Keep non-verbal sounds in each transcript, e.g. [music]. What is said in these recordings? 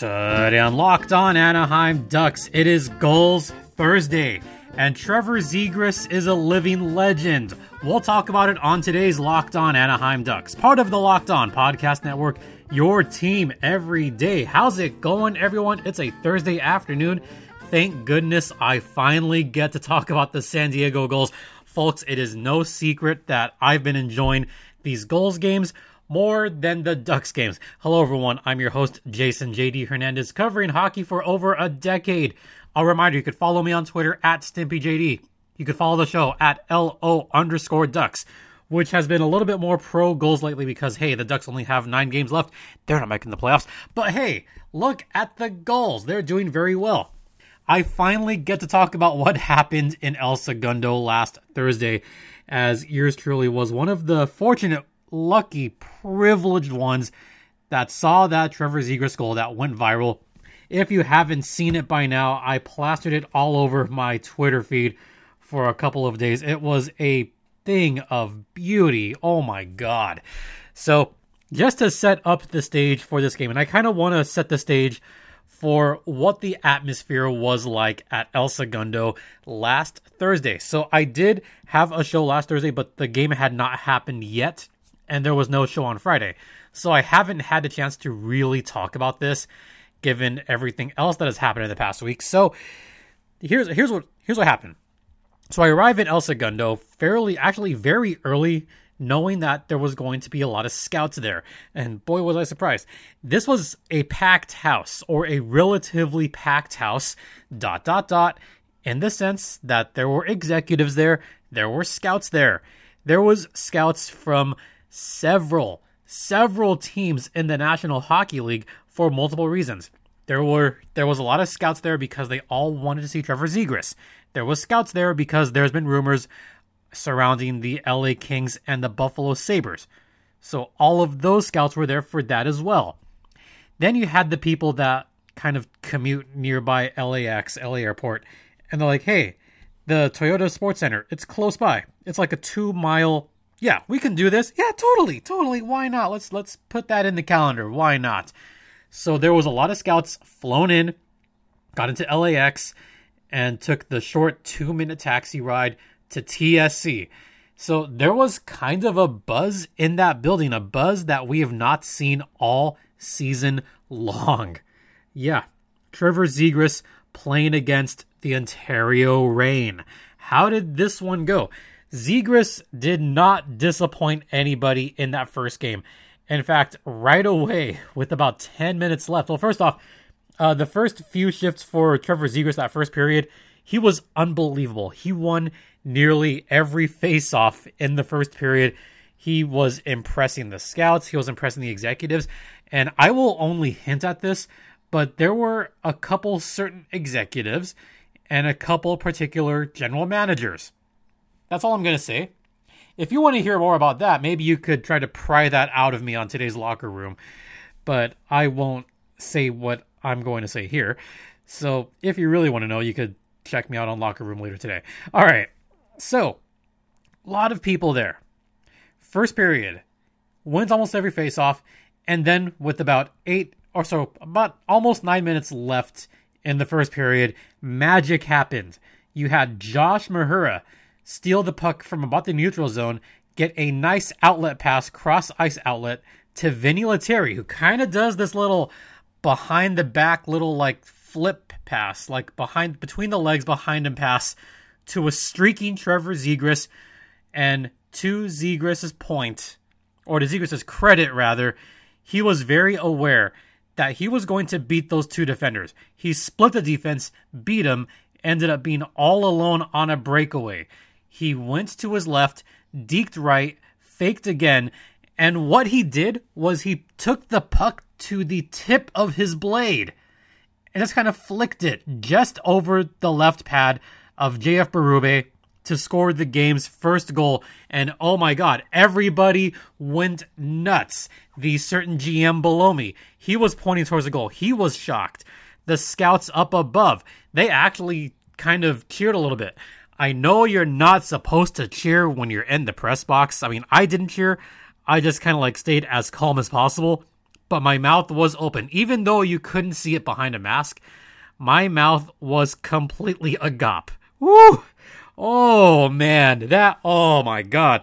Today on Locked On Anaheim Ducks, it is Gulls Thursday, and Trevor Zegras is a living legend. We'll talk about it on today's Locked On Anaheim Ducks, part of the Locked On Podcast Network, your team every day. How's it going, everyone? It's a Thursday afternoon. Thank goodness I finally get to talk about the San Diego Gulls. Folks, it is no secret that I've been enjoying these Gulls games more than the Ducks games. Hello, everyone. I'm your host, Jason JD Hernandez, covering hockey for over a decade. A reminder you could follow me on Twitter at StimpyJD. You could follow the show at LO underscore Ducks, which has been a little bit more pro Gulls lately because, hey, the Ducks only have nine games left. They're not making the playoffs. But hey, look at the Gulls. They're doing very well. I finally get to talk about what [laughs] happened in El Segundo last Thursday, as yours truly was one of the fortunate lucky, privileged ones that saw that Trevor Zegras goal that went viral. If you haven't seen it by now, I plastered it all over my Twitter feed for a couple of days. It was a thing of beauty. Oh my god. So, just to set up the stage for this game, and I kind of want to set the stage for what the atmosphere was like at El Segundo last Thursday. So, I did have a show last Thursday, but the game had not happened yet and there was no show on Friday. So I haven't had the chance to really talk about this given everything else that has happened in the past week. So here's here's what here's what happened. So I arrive in El Segundo fairly actually very early knowing that there was going to be a lot of scouts there. And boy was I surprised. This was a packed house or a relatively packed house dot dot dot in the sense that there were executives there, there were scouts there. There was scouts from several, several teams in the National Hockey League for multiple reasons. There were there was a lot of scouts there because they all wanted to see Trevor Zegras. There was scouts there because there's been rumors surrounding the LA Kings and the Buffalo Sabres. So all of those scouts were there for that as well. Then you had the people that kind of commute nearby LAX, LA Airport, and they're like, hey, the Toyota Sports Center, it's close by. It's like a two mile yeah, we can do this. Yeah, totally, totally. Why not? Let's let's put that in the calendar. Why not? So there was a lot of scouts flown in, got into LAX, and took the short two minute taxi ride to TSC. So there was kind of a buzz in that building, a buzz that we have not seen all season long. Yeah, Trevor Zegras playing against the Ontario Reign. How did this one go? Zegras did not disappoint anybody in that first game. In fact, right away, with about 10 minutes left, well, first off, uh, the first few shifts for Trevor Zegras that first period, he was unbelievable. He won nearly every face-off in the first period. He was impressing the scouts, he was impressing the executives, and I will only hint at this, but there were a couple certain executives and a couple particular general managers that's all I'm going to say. If you want to hear more about that, maybe you could try to pry that out of me on today's locker room, but I won't say what I'm going to say here. So if you really want to know, you could check me out on locker room later today. All right. So, a lot of people there. First period, wins almost every faceoff, and then with about eight or so, about almost nine minutes left in the first period, magic happened. You had Josh Mahura steal the puck from about the neutral zone, get a nice outlet pass, cross ice outlet to Vinni Lettieri, who kind of does this little behind the back little like flip pass, like behind between the legs behind him pass to a streaking Trevor Zegras. And to Zegras's point, or to Zegras's credit rather, he was very aware that he was going to beat those two defenders. He split the defense, beat him, ended up being all alone on a breakaway. He went to his left, deked right, faked again, and what he did was he took the puck to the tip of his blade and just kind of flicked it just over the left pad of JF Berube to score the game's first goal. And oh my God, everybody went nuts. The certain GM below me, he was pointing towards the goal. He was shocked. The scouts up above, they actually kind of cheered a little bit. I know you're not supposed to cheer when you're in the press box. I mean, I didn't cheer. I just kind of like stayed as calm as possible. but my mouth was open. Even though you couldn't see it behind a mask, my mouth was completely agape. Woo! Oh man, that, oh my god.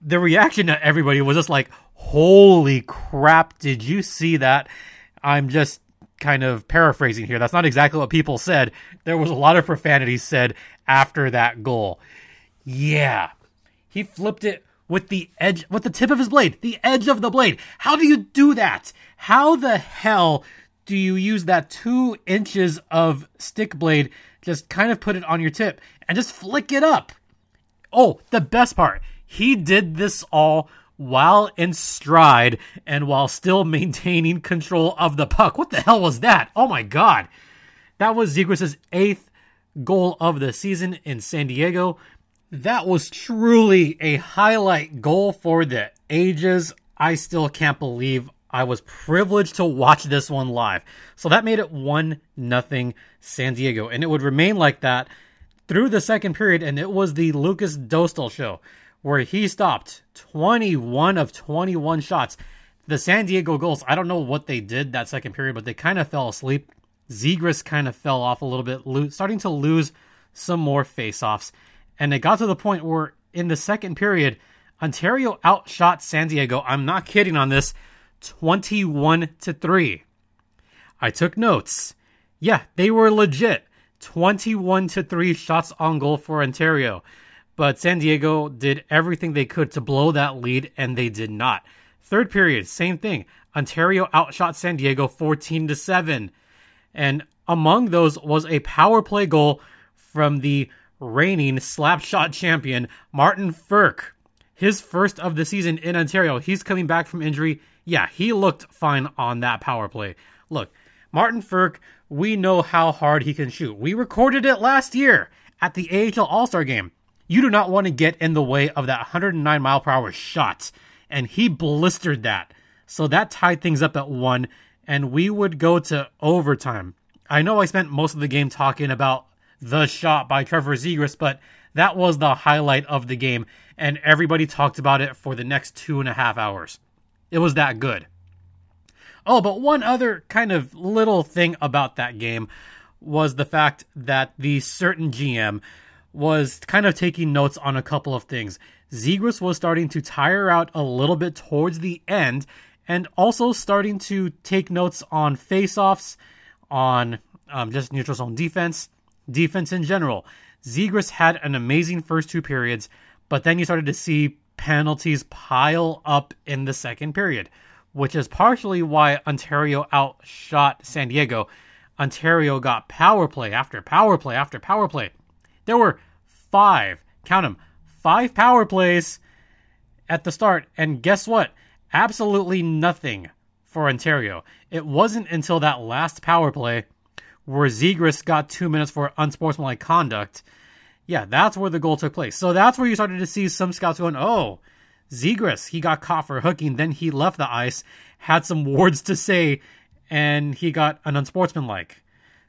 The reaction to everybody was just like, holy crap, did you see that? I'm just kind of paraphrasing here. That's not exactly what people said. There was a lot of profanity said after that goal. Yeah. He flipped it with the edge, with the tip of his blade, the edge of the blade. How do you do that? How the hell do you use that two inches of stick blade, just kind of put it on your tip and just flick it up? Oh, the best part. He did this all while in stride and while still [laughs] maintaining control of the puck. What the hell was that? Oh my god. That was Zegras' eighth goal of the season in San Diego. That was truly a highlight goal for the ages. I still can't believe I was privileged to watch this one live. So that made it 1 nothing San Diego and it would remain like that through the second period and it was the Lukas Dostal show where he stopped 21 of 21 shots. The San Diego Gulls, I don't know what they did that second period, but they kind of fell asleep. Zegras kind of fell off a little bit, lo- starting to lose some more faceoffs. And it got to the point where in the second period, Ontario outshot San Diego. I'm not kidding on this, 21 to 3. I took notes. Yeah, they were legit. 21 to 3 shots on goal for Ontario. But San Diego did everything they could to blow that lead, and they did not. Third period, same thing. Ontario outshot San Diego 14 to 7. And among those was a power play goal from the reigning slapshot champion, Martin Frk. His first of the season in Ontario. He's coming back from injury. Yeah, he looked fine on that power play. Look, Martin Frk, we know how hard he can shoot. We recorded it last year at the AHL All Star game. You do not want to get in the way of that 109 mile per hour shot. And he blistered that. So that tied things up at one, and we would go to overtime. I know I spent most of the game talking about the shot by Trevor Zegras, but that was the highlight of the game, and everybody talked about it for the next two and a half hours. It was that good. Oh, but one other kind of little thing about that game was the fact that the certain GM was kind of taking notes on a couple of things. Zegras was starting to tire out a little bit towards the end and also starting to take notes on faceoffs, on um, just neutral zone defense, defense in general. Zegras had an amazing first two periods, but then you started to see penalties pile up in the second period, which is partially why Ontario outshot San Diego. Ontario got power play after power play after power play. There were five, count them, five power plays at the start. And guess what? Absolutely nothing for Ontario. It wasn't until that last power play where Zegras got two minutes for unsportsmanlike conduct. Yeah, that's where the goal took place. So that's where you started to see some scouts going, oh, Zegras, he got caught for hooking, then he left the ice, had some words to say, and he got an unsportsmanlike.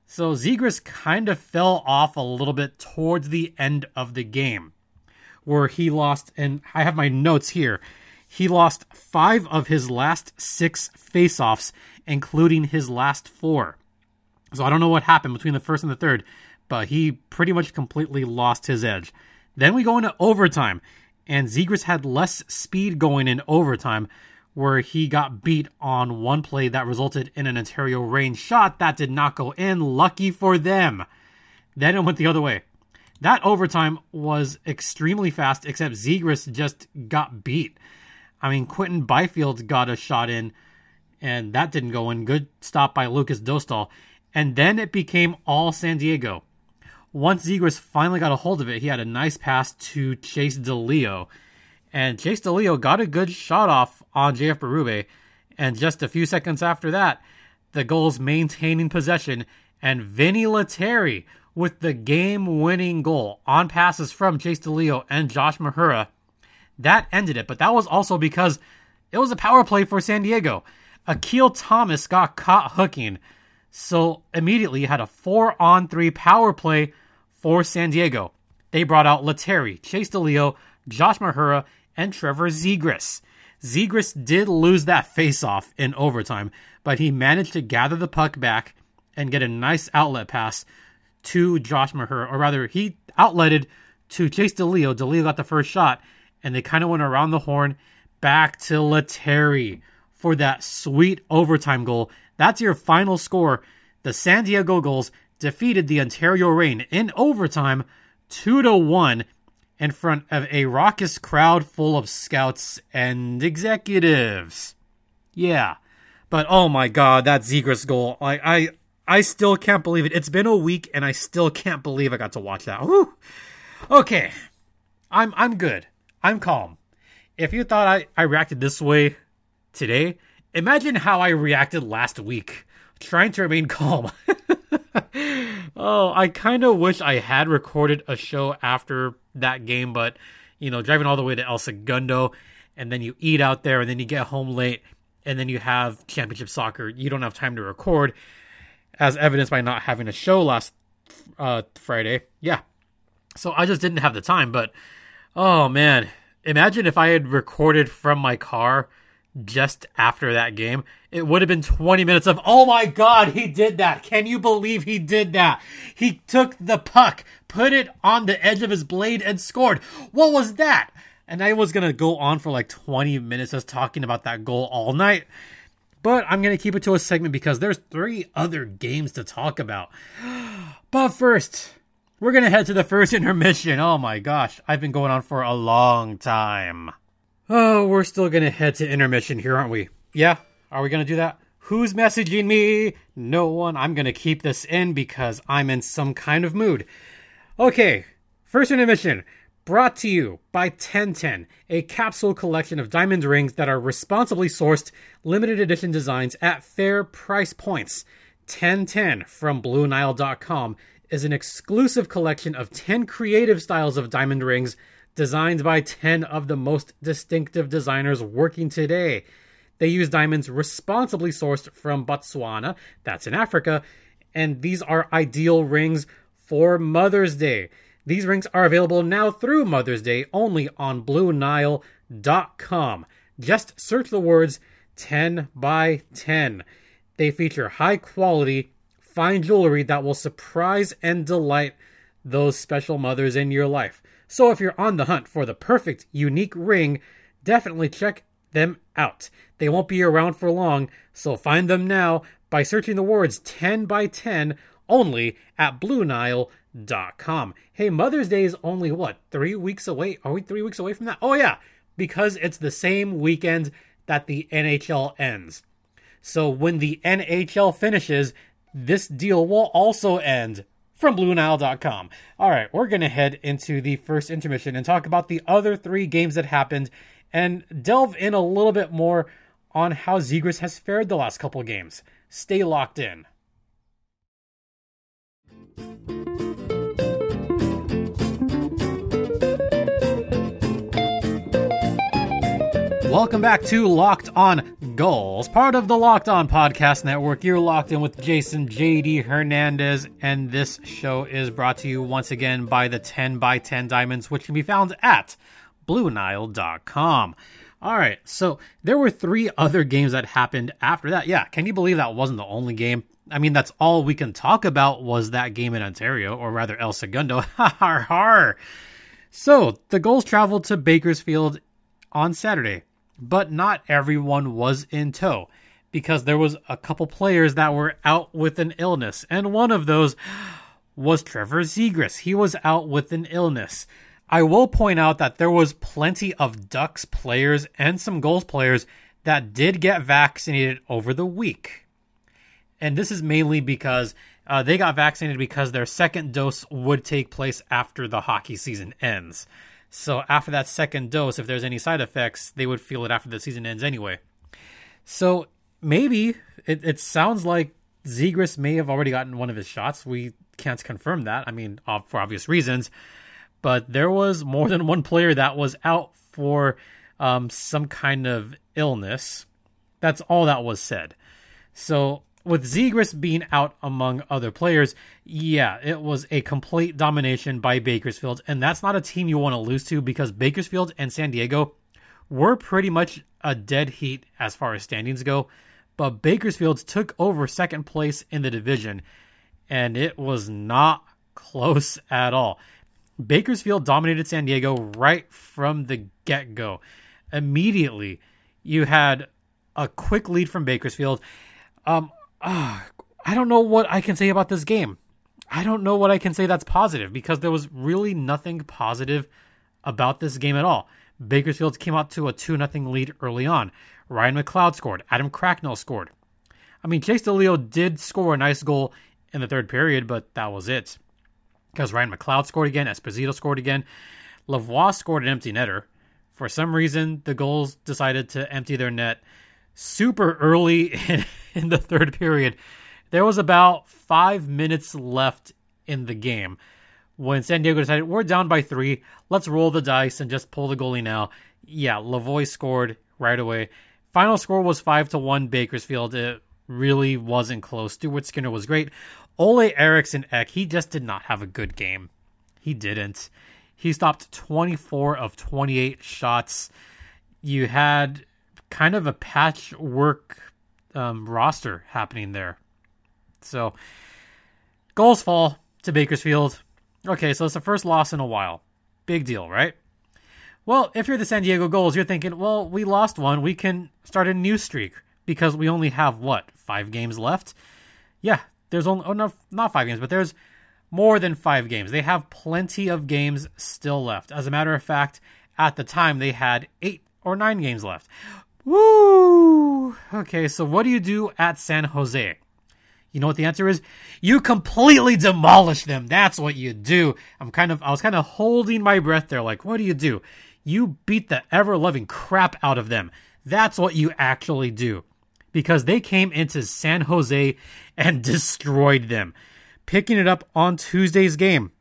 So Zegras kind of fell off a little bit towards the end of the game, where he lost, and I have my notes here. He lost five of his last six faceoffs, including his last four. So I don't know what happened between the first and the third, but he pretty much completely lost his edge. Then we go into overtime, and Zegras had less speed going in overtime, where he got beat on one play that resulted in an Ontario Reign shot that did not go in. Lucky for them. Then it went the other way. That overtime was extremely fast, except Zegras just got beat. I mean, Quinton Byfield got a shot in, and that didn't go in. Good stop by Lukas Dostal. And then it became all San Diego. Once Zegras finally got a hold of it, he had a nice pass to Chase DeLeo and Chase DeLeo got a good shot off on JF Berube. And just a few seconds after that, the Gulls maintaining possession, and Vinni Lettieri with the game winning goal on passes from Chase DeLeo and Josh Mahura. That ended it, but that was also because it was a power play for San Diego. Akil Thomas got caught hooking, so immediately had a four on three power play for San Diego. They brought out Lettieri, Chase DeLeo, Josh Mahura, and Trevor Zegras. Zegras did lose that faceoff in overtime, but he managed to gather the puck back and get a nice outlet pass to Josh Maher, or rather, he outletted to Chase DeLeo. DeLeo got the first shot, and they kind of went around the horn back to Lettieri for that sweet overtime goal. That's your final score. The San Diego Gulls defeated the Ontario Reign in overtime 2 to 1 in front of a raucous crowd full of scouts and executives. Yeah. But oh my god, that Zegras goal. I I I still can't believe it. It's been a week and I still can't believe I got to watch that. Okay. I'm I'm good. I'm calm. If you thought I, I reacted this way today, imagine how I reacted last week, trying to remain [laughs] calm. oh, I kind of wish I had recorded a show after that game, but you know, driving all the way to El Segundo, and then you eat out there, and then you get home late, and then you have championship soccer. You don't have time to record, as evidenced by not having a show last uh, Friday. Yeah, so I just didn't have the time. But oh man, imagine if I had recorded from my car just after that game, it would have been 20 minutes of, oh my God, he did that. Can you believe he did that? He took the puck, put it on the edge of his blade, and scored. What was that? And I was going to go on for like 20 minutes just talking about that goal all night. But I'm going to keep it to a segment because there's three other games to talk about. [gasps] But first, we're going to head to the first intermission. Oh my gosh, I've been going on for a long time. Oh, we're still gonna head to intermission here, aren't we? Yeah? Are we gonna do that? Who's messaging me? No one. I'm gonna keep this in because I'm in some kind of mood. Okay, first intermission brought to you by 1010, a capsule collection of diamond rings that are responsibly sourced, limited edition designs at fair price points. 1010 from BlueNile.com is an exclusive collection of 10 creative styles of diamond rings designed by 10 of the most distinctive designers working today. They use diamonds responsibly sourced from Botswana, that's in Africa, and these are ideal rings for Mother's Day. These rings are available now through Mother's Day only on BlueNile.com. Just search the words 10 by 10. They feature high quality, fine jewelry that will surprise and delight those special mothers in your life. So if you're on the hunt for the perfect, unique ring, definitely check them out. They won't be around for long, so find them now by searching the words 10 by 10 only at BlueNile.com. Hey, Mother's Day is only what, three weeks away? Are we three weeks away from that? Oh, yeah, because it's the same weekend that the NHL ends. So when the NHL finishes, this deal will also end from BlueNile.com. All right, we're going to head into the first intermission and talk about the other three games that happened and delve in a little bit more on how Zegras has fared the last couple games. Stay locked in. Welcome back to Locked On Gulls, part of the Locked On Podcast Network. You're locked in with Jason JD Hernandez, and this show is brought to you once again by the 10 by 10 diamonds, which can be found at BlueNile.com. All right, so there were three other games that happened after that. Yeah, can you believe that wasn't the only game? I mean, that's all we can talk about was that game in Ontario, or rather El Segundo. [laughs] Ha ha ha. So the Gulls traveled to Bakersfield on Saturday but not everyone was in tow because there was a couple players that were out with an illness, and one of those was Trevor Zegras. He was out with an illness. I will point out that there was plenty of Ducks players and some Gulls players that did get vaccinated over the week. And this is mainly because uh, they got vaccinated because their second dose would take place after the hockey season ends. So after that second dose, if there's any side effects, they would feel it after the season ends anyway. So maybe it, it sounds like Zegras may have already gotten one of his shots. We can't confirm that. I mean, for obvious reasons. But there was more than one player that was out for um, some kind of illness. That's all that was said. So with Zegras being out among other players, yeah, it was a complete domination by Bakersfield, and that's not a team you want to lose to because Bakersfield and San Diego were pretty much a dead heat as far as standings go, but Bakersfield took over second place in the division, and it was not close at all. Bakersfield dominated San Diego right from the get go. Immediately, you had a quick lead from Bakersfield. Um, uh, I don't know what I can say about this game. I don't know what I can say that's positive because there was really nothing positive about this game at all. Bakersfield came out to a 2 0 lead early on. Ryan McLeod scored. Adam Cracknell scored. I mean, Chase DeLeo did score a nice goal in the third period, but that was it. Because Ryan McLeod scored again, Esposito scored again. Lavoie scored an empty netter. For some reason, the Gulls decided to empty their net super early [laughs] in, in the third period. There was about five minutes left in the game when San Diego decided we're down by three, let's roll the dice and just pull the goalie now. Yeah, Lavoie scored right away. Final score was five to one Bakersfield. It really wasn't close. Stuart Skinner was great. Olle Eriksson Ek, he just did not have a good game. He didn't. He stopped 24 of 28 shots. You had kind of a patchwork um, roster happening there. So, goals fall to Bakersfield. Okay, so it's the first loss in a while. Big deal, right? Well, if you're the San Diego Gulls, you're thinking, well, we lost one. We can start a new streak because we only have, what, five games left? Yeah, there's only, oh, no, not five games, but there's more than five games. They have plenty of games still left. As a matter of fact, at the time, they had eight or nine games left. Woo! Okay, so what do you do at San Jose? You know what the answer is? You completely demolish them. That's what you do. I'm kind of I was kind of holding my breath there like what do you do? You beat the ever-loving crap out of them. That's what you actually do. Because they came into San Jose and [laughs] destroyed them, picking it up on Tuesday's game.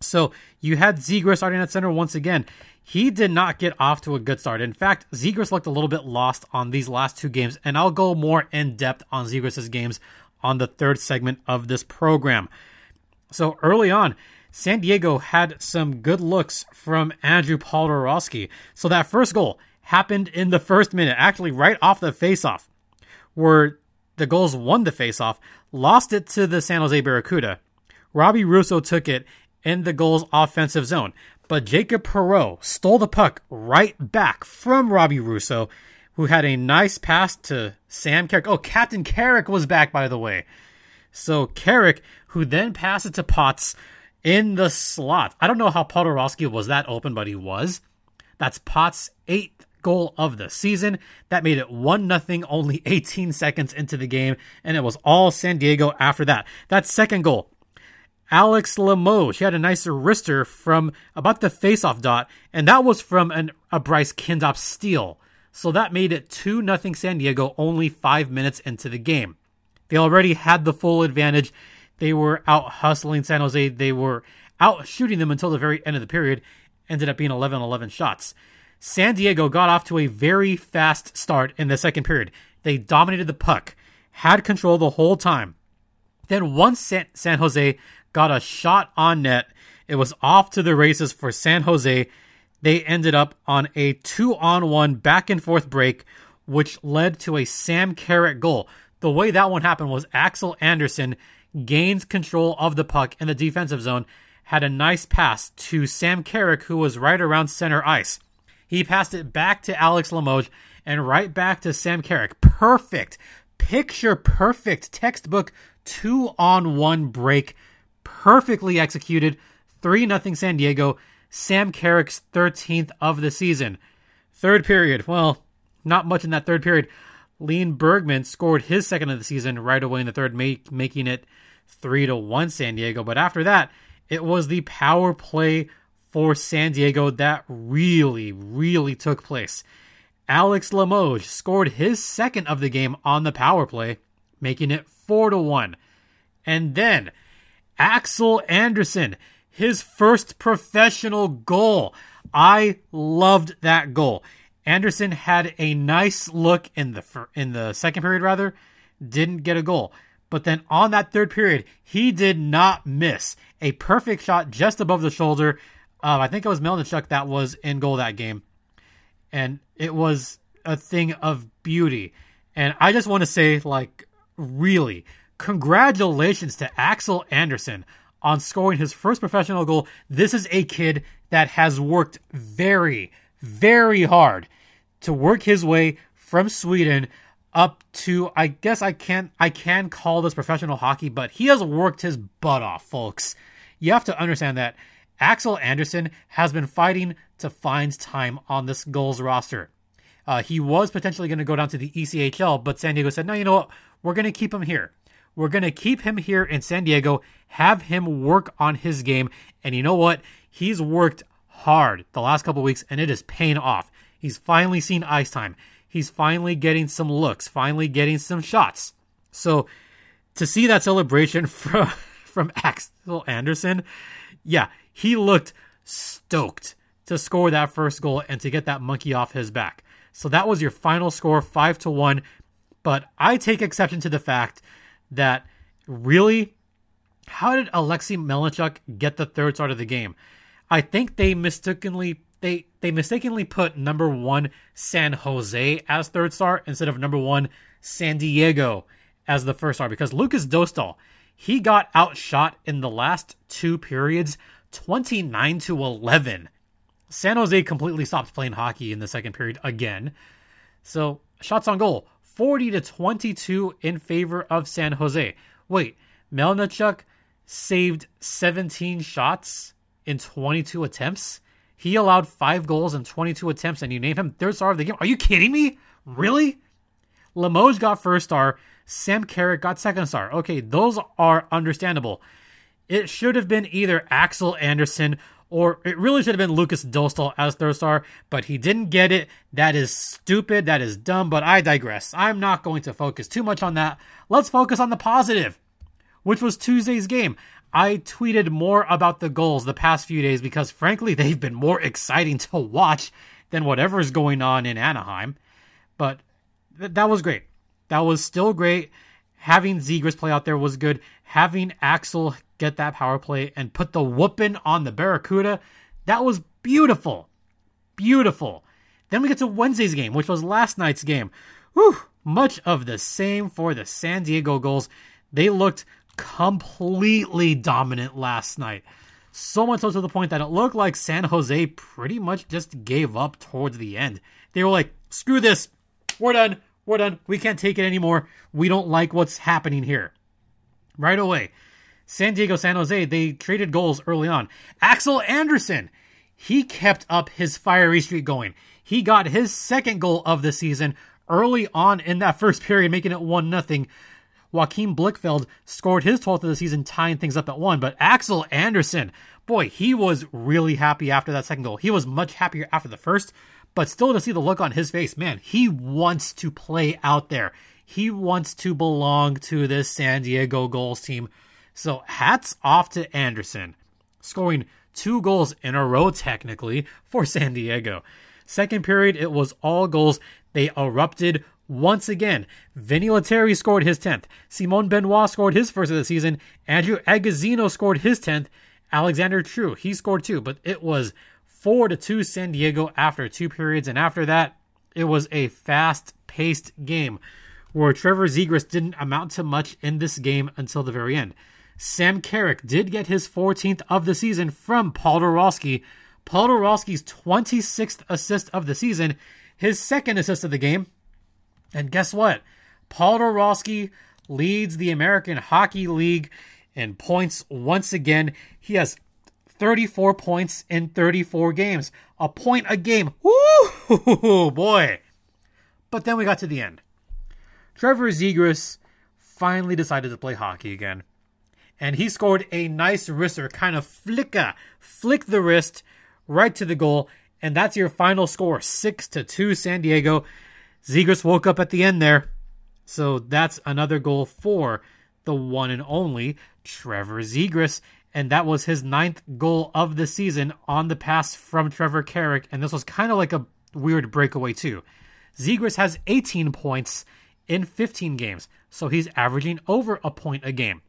So you had Zegras starting at center once again. He did not get off to a good start. In fact, Zegras looked a little bit lost on these last two games, and I'll go more in depth on Zegras' games on the third segment of this program. So early on, San Diego had some good looks from Andrew Poturalski. So that first goal happened in the first minute, actually right off the faceoff, where the Gulls won the faceoff, lost it to the San Jose Barracuda. Robbie Russo took it in the goal's offensive zone, but Jacob Perreault stole the puck right back from Robbie Russo who had a nice pass to Sam Carrick. Oh, Captain Carrick was back, by the way. So Carrick, who then passed it to Potts in the slot. I don't know how Poturalski was that open, but he was. That's Potts' eighth goal of the season. That made it 1 0 only 18 seconds into the game, and it was all San Diego after that. That second goal, Alex Limoges. He had a nice wrister from about the faceoff dot, and that was from an, a Bryce Kindopp steal. So that made it 2 0 San Diego only five minutes into the game. They already had the full advantage. They were out hustling San Jose. They were out shooting them until the very end of the period. Ended up being 11 11 shots. San Diego got off to a very fast start in the second period. They dominated the puck, had control the whole time. Then once San Jose got a shot on net, it was off to the races for San Jose they ended up on a two on one back and forth break, which led to a Sam Carrick goal. The way that one happened was Axel Andersson gains control of the puck in the defensive zone, had a nice pass to Sam Carrick, who was right around center ice. He passed it back to Alex Limoges and right back to Sam Carrick. Perfect, picture perfect textbook two on one break. Perfectly executed. 3 0 San Diego. Sam Carrick's 13th of the season. Third period, well, not much in that third period. Lean Bergman scored his second of the season right away in the third, make, making it 3 to 1 San Diego. But after that, it was the power play for San Diego that really, really took place. Alex Limoges scored his second of the game on the power play, making it 4 to 1. And then Axel Andersson, his first professional goal. I loved that goal. Andersson had a nice look in the in the second period rather, didn't get a goal. But then on that third period, he did not miss. A perfect shot just above the shoulder. I think it was Melnichuk that was in goal that game. and it was a thing of beauty. And I just want to say, like, really, congratulations to Axel Andersson on scoring his first professional goal. This is a kid that has worked very, very hard to work his way from Sweden up to I guess I can I can call this professional hockey, but he has worked his butt off, folks. You have to understand that Axel Andersson has been fighting to find time on this Gulls roster. Uh, he was potentially going to go down to the ECHL, but San Diego said, no, you know what? We're going to keep him here. We're going to keep him here in San Diego, have him work on his game. And you know what? He's worked hard the last couple weeks, and it is paying off. He's finally seen ice time. He's finally getting some looks, finally getting some shots. So to see that celebration [laughs] from from Axel Andersson, yeah, he looked stoked to score that first goal and to get that monkey off his back. So that was your final score, five to one. But I take exception to the fact that really, how did Alexei Melnichuk get the third start of the game? I think they mistakenly they they mistakenly put number one San Jose as third star instead of number one San Diego as the first star because Lukas Dostal he got outshot in the last two periods 29 to 11 San Jose completely stopped playing hockey in the second period again. So, shots on goal 40 to 22 in favor of San Jose. Wait, Melnichuk saved 17 shots in 22 attempts? He allowed five goals in 22 attempts, and you name him third star of the game? Are you kidding me? Really? Limoges got first star. Sam Carrick got second star. Okay, those are understandable. It should have been either Axel Andersson or it really should have been Lukas Dostal as third star, but he didn't get it. That is stupid. That is dumb, but I digress. I'm not going to focus too much on that. Let's focus on the positive, which was Tuesday's game. I tweeted more about the Gulls the past few days because, frankly, [laughs] they've been more exciting to watch than whatever is going on in Anaheim. But th- that was great. That was still great. Having Zegras play out there was good. Having Axel get that power play and put the whooping on the Barracuda. That was beautiful. Beautiful. Then we get to Wednesday's game, which was last night's game. Whew, much of the same for the San Diego Gulls. They looked completely dominant last night. So much so to the point that it looked like San Jose pretty much just gave up towards the end. They were like, screw this. We're done. We're done. We can't take it anymore. We don't like what's happening here. Right away, San Diego, San Jose, they traded goals early on. Axel Andersson, he kept up his fiery streak going. He got his second goal of the season early on in that first period, making it 1 0. Joakim Blichfeld scored his 12th of the season, tying things up at 1. But Axel Andersson, boy, he was really happy after that second goal. He was much happier after the first, but still to see the look on his face, man, he wants to play out there. He wants to belong to this San Diego Gulls team so hats off to Andersson, scoring two goals in a row, technically, for San Diego. Second period, it was all goals. They erupted once again. Vinni Lettieri scored his 10th. Simon Benoit scored his first of the season. Andrew Agozzino scored his 10th. Alexander True, he scored two, but it was 4 to 2 San Diego after two periods. And after that, it was a fast paced game where Trevor Zegras didn't amount to much in this game until the very end. Sam Carrick did get his 14th of the season from Paul Dorosky. Paul Dorosky's 26th assist of the season, his second assist of the game. And guess what? Paul Dorosky leads the American Hockey League in points once again. He has 34 points in 34 games. A point a game. Woo boy. But then we got to the end. Trevor Zegras finally decided to play hockey again and he scored a nice wrister, kind of flicka, flick the wrist right to the goal, and that's your final score, six to two, San Diego. Zegras woke up at the end there, so that's another goal for the one and only Trevor Zegras, and that was his ninth goal of the season on the pass from Trevor Carrick, and this was kind of like a weird breakaway too. Zegras has 18 points in 15 games, so he's averaging over a point a game.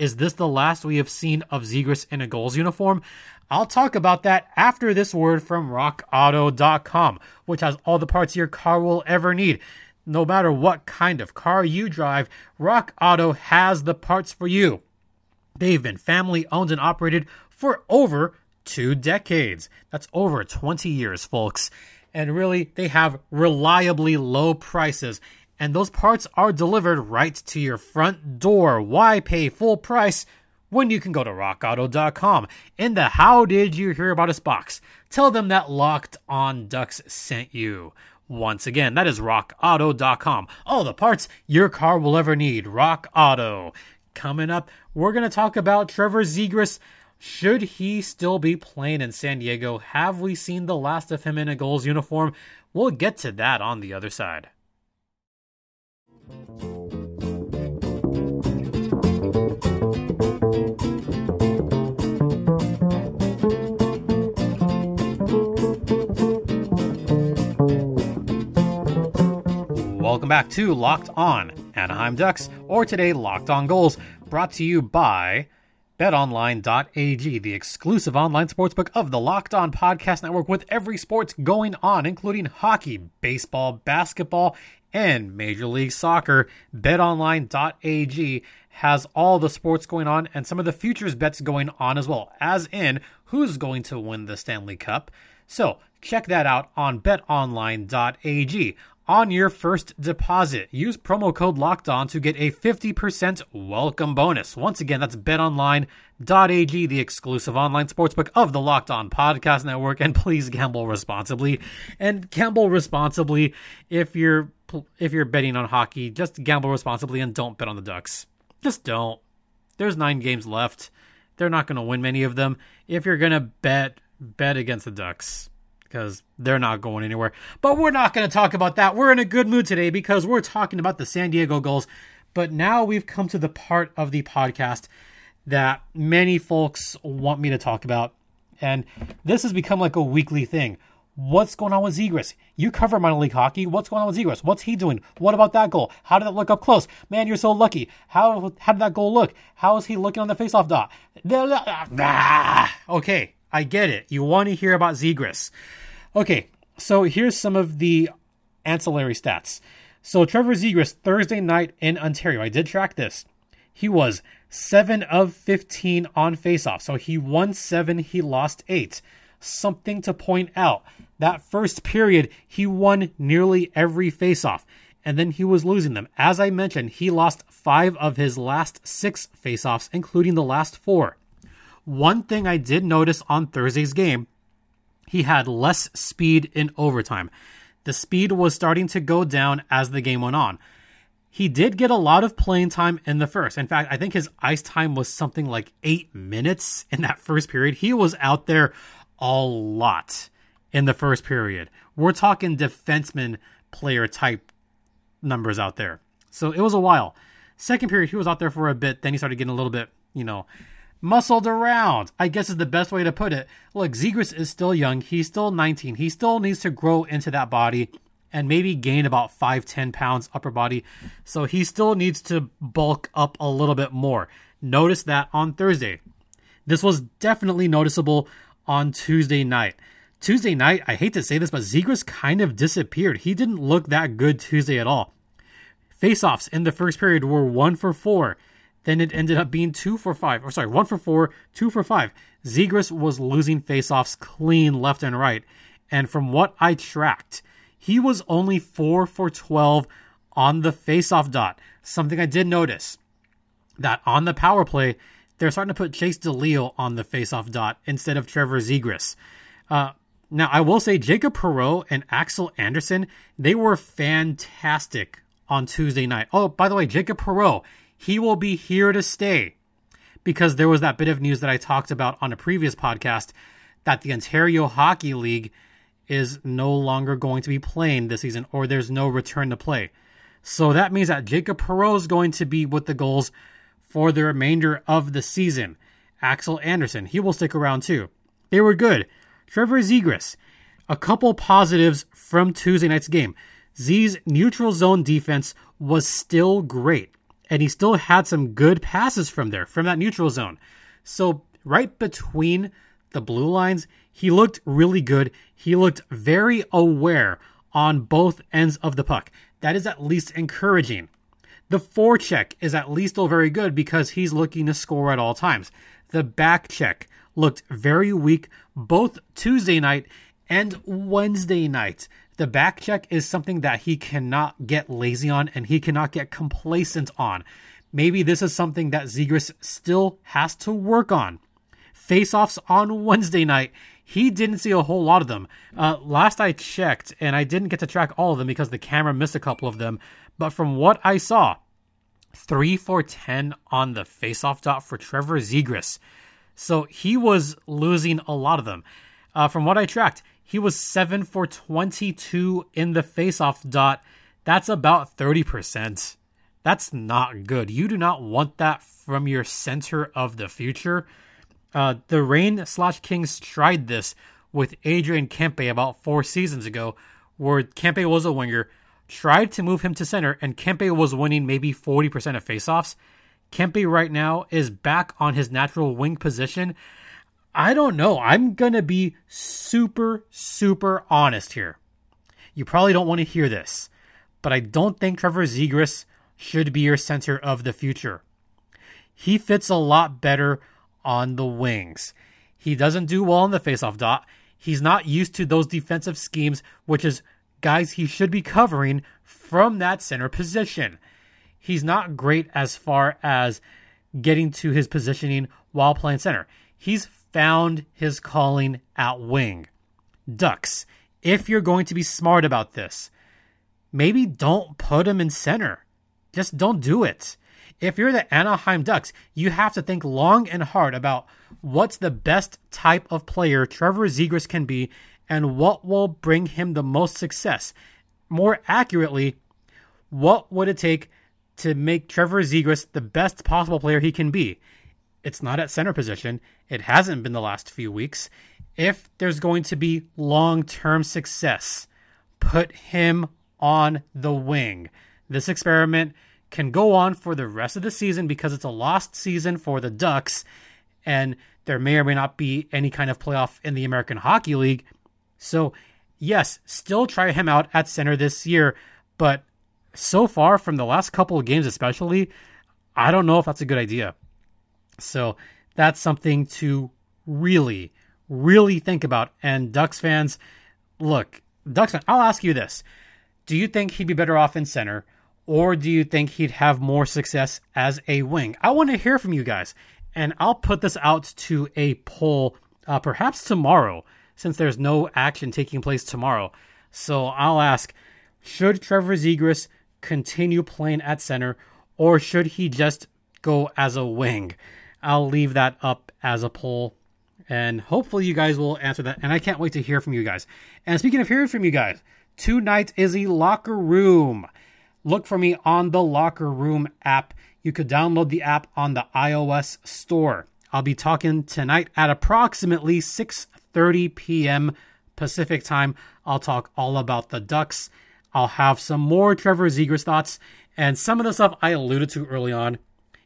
Is this the last we have seen of Zegras in a Gulls uniform? I'll talk about that after this word from rockauto.com, which has all the parts your car will ever need. No matter what kind of car you drive, Rock Auto has the parts for you. They've been family owned and operated for over two decades. That's over 20 years, folks. And really, they have reliably low prices. And those parts are delivered right to your front door. Why pay full price when you can go to rockauto.com. In the How Did You Hear About Us box, tell them that Locked On Ducks sent you. Once again, that is rockauto.com. All the parts your car will ever need. Rock Auto. Coming up, we're going to talk about Trevor Zegras. Should he still be playing in San Diego? Have we seen the last of him in a Gulls uniform? We'll get to that on the other side. Welcome back to Locked On Anaheim Ducks, or today Locked On Gulls, brought to you by BetOnline.ag, the exclusive online sportsbook of the Locked On Podcast Network, with every sports going on, including hockey, baseball, basketball, and Major League Soccer. BetOnline.ag has all the sports going on and some of the futures bets going on as well, as in who's going to win the Stanley Cup. So check that out on betonline.ag on your first deposit. Use promo code locked on to get a 50% welcome bonus. Once again, that's betonline.ag, the exclusive online sportsbook of the Locked On Podcast Network. And please gamble responsibly. And gamble responsibly if you're if you're betting on hockey, just gamble responsibly and don't bet on the Ducks. Just don't. There's 9 games left. They're not going to win many of them. If you're going to bet, bet against the Ducks because they're not going anywhere. But we're not going to talk about that. We're in a good mood today because we're talking about the San Diego Gulls. But now we've come to the part of the podcast that many folks want me to talk about. And this has become like a weekly thing. What's going on with Zegras? You cover minor league hockey. What's going on with Zegras? What's he doing? What about that goal? How did that look up close? Man, you're so lucky. How how did that goal look? How is he looking on the faceoff dot? Ah, okay, I get it. You want to hear about Zegras. Okay, so here's some of the ancillary stats. So Trevor Zegras, Thursday night in Ontario, I did track this. He was 7 of 15 on faceoff. So he won 7, he lost 8. Something to point out. That first period, he won nearly every faceoff, and then he was losing them. As I mentioned, he lost 5 of his last 6 faceoffs, including the last 4. One thing I did notice on Thursday's game he had less speed in overtime. The speed was starting to go down as the game went on. He did get a lot of playing time in the first. In fact, I think his ice time was something like eight minutes in that first period. He was out there a lot in the first period. We're talking defenseman player type numbers out there. So it was a while. Second period, he was out there for a bit. Then he started getting a little bit, you know, muscled around, I guess is the best way to put it. Look, Zegras is still young. He's still 19. He still needs to grow into that body and maybe gain about 5 10 pounds upper body. So he still needs to bulk up a little bit more. Notice that on Thursday. This was definitely noticeable on Tuesday night. Tuesday night, I hate to say this, but Zegras kind of disappeared. He didn't look that good Tuesday at all. Faceoffs in the first period were 1 for 4 then it ended up being two for five, or sorry, one for four, two for five. Zegras was losing faceoffs clean left and right. And from what I tracked, he was only four for 12 on the faceoff dot. Something I did notice that on the power play, they're starting to put Chase DeLeo on the faceoff dot instead of Trevor Zegras. Uh, now, I will say Jacob Perreault and Axel Andersson, they were fantastic on Tuesday night. Oh, by the way, Jacob Perreault, he will be here to stay because there was that bit of news that I talked about on a previous podcast that the Ontario Hockey League is no longer going to be playing this season or there's no return to play. So that means that Jacob Perreault is going to be with the Gulls for the remainder of the season. Axel Andersson, he will stick around too. They were good. Trevor Zegras, a couple positives from Tuesday night's game. Z's neutral zone defense was still great and he still had some good passes from there, from that neutral zone. So, right between the blue lines, he looked really good. He looked very aware on both ends of the puck. That is at least encouraging. The forecheck is at least still very good because he's looking to score at all times. The back check looked very weak both Tuesday night and Wednesday night. The back check is something that he cannot get lazy on and he cannot get complacent on. Maybe this is something that Zegras still has to work on. Face-offs on Wednesday night, he didn't see a whole lot of them. Uh, last I checked, and I didn't get to track all of them because the camera missed a couple of them, but from what I saw, 3 for 10 on the face-off dot for Trevor Zegras. So he was losing a lot of them. Uh, from what I tracked, he was 7 for 22 in the face-off dot. That's about 30%. That's not good. You do not want that from your center of the future. Uh, the Reign slash Kings tried this with Adrian Kempe about four seasons ago, where Kempe was a winger, tried to move him to center, and Kempe was winning maybe 40% of faceoffs. Kempe right now is back on his natural wing position. I don't know. I'm going to be super, super honest here. You probably don't want to hear this, but I don't think Trevor Zegras should be your center of the future. He fits a lot better on the wings. He doesn't do well on the faceoff dot. He's not used to those defensive schemes, which is guys he should be covering from that center position. He's not great as far as getting to his positioning while playing center. He's found his calling at wing. Ducks, if you're going to be smart about this, maybe don't put him in center. Just don't do it if you're the Anaheim Ducks, you have to think long and hard about what's the best type of player Trevor Zegras can be and what will bring him the most success. More accurately, what would it take to make Trevor Zegras the best possible player he can be? It's not at center position. It hasn't been the last few weeks. If there's going to be long term success, put him on the wing. This experiment can go on for the rest of the season because it's a lost season for the Ducks, and there may or may not be any kind of playoff in the American Hockey League. So, yes, still try him out at center this year, but so far from the last couple of games, especially, I don't know if that's a good idea. So, that's something to really, really think about. And Ducks fans, look, Ducks fans, I'll ask you this. Do you think he'd be better off in center? Or do you think he'd have more success as a wing? I want to hear from you guys. And I'll put this out to a poll uh, perhaps tomorrow, since there's no action taking place tomorrow. So I'll ask should Trevor Zegras continue playing at center, or should he just go as a wing? I'll leave that up as a poll. And hopefully, you guys will answer that. And I can't wait to hear from you guys. And speaking of hearing from you guys, tonight is a locker room look for me on the Locker Room app. You could download the app on the iOS store. I'll be talking tonight at approximately 6:30 p.m. Pacific time. I'll talk all about the Ducks. I'll have some more Trevor Zegras thoughts and some of the stuff I alluded to early on.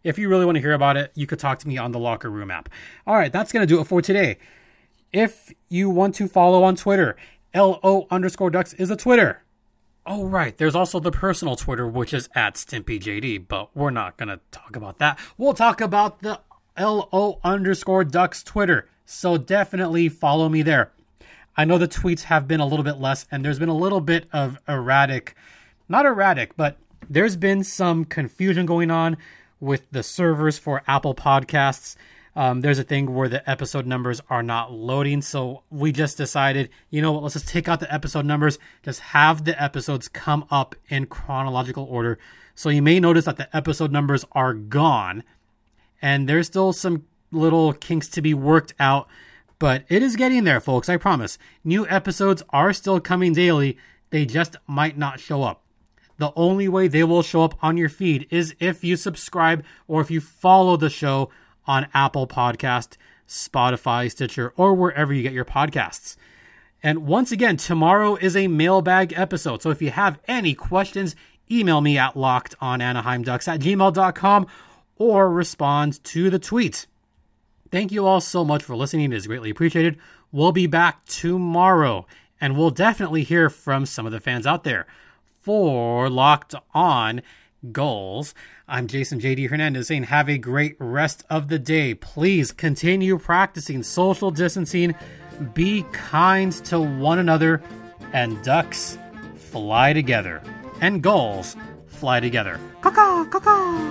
If you really want to hear about it, you could talk to me on the Locker Room app. All right, that's going to do it for today. If you want to follow on Twitter, LO underscore Ducks is a Twitter. Oh, right. There's also the personal Twitter, which is at StimpyJD, but we're not going to talk about that. We'll talk about the LO underscore Ducks Twitter. So definitely follow me there. I know the tweets have been a little bit less, and there's been a little bit of erratic, not erratic, but there's been some confusion going on with the servers for Apple Podcasts. Um, there's a thing where the episode numbers are not loading. So we just decided, you know what, let's just take out the episode numbers, just have the episodes come up in chronological order. So you may notice that the episode numbers are gone. And there's still some little kinks to be worked out, but it is getting there, folks. I promise. New episodes are still coming daily, they just might not show up. The only way they will show up on your feed is if you subscribe or if you follow the show on Apple Podcast, Spotify, Stitcher, or wherever you get your podcasts. And once again, tomorrow is a mailbag episode. So if you have any questions, email me at lockedonanaheimducks at gmail.com or respond to the tweet. Thank you all so much for listening. It is greatly appreciated. We'll be back tomorrow, and we'll definitely hear from some of the fans out there. For Locked On Gulls. I'm Jason JD Hernandez saying have a great rest of the day. Please continue practicing social distancing. Be kind to one another, and ducks fly together, and gulls fly together. Caw caw caw caw.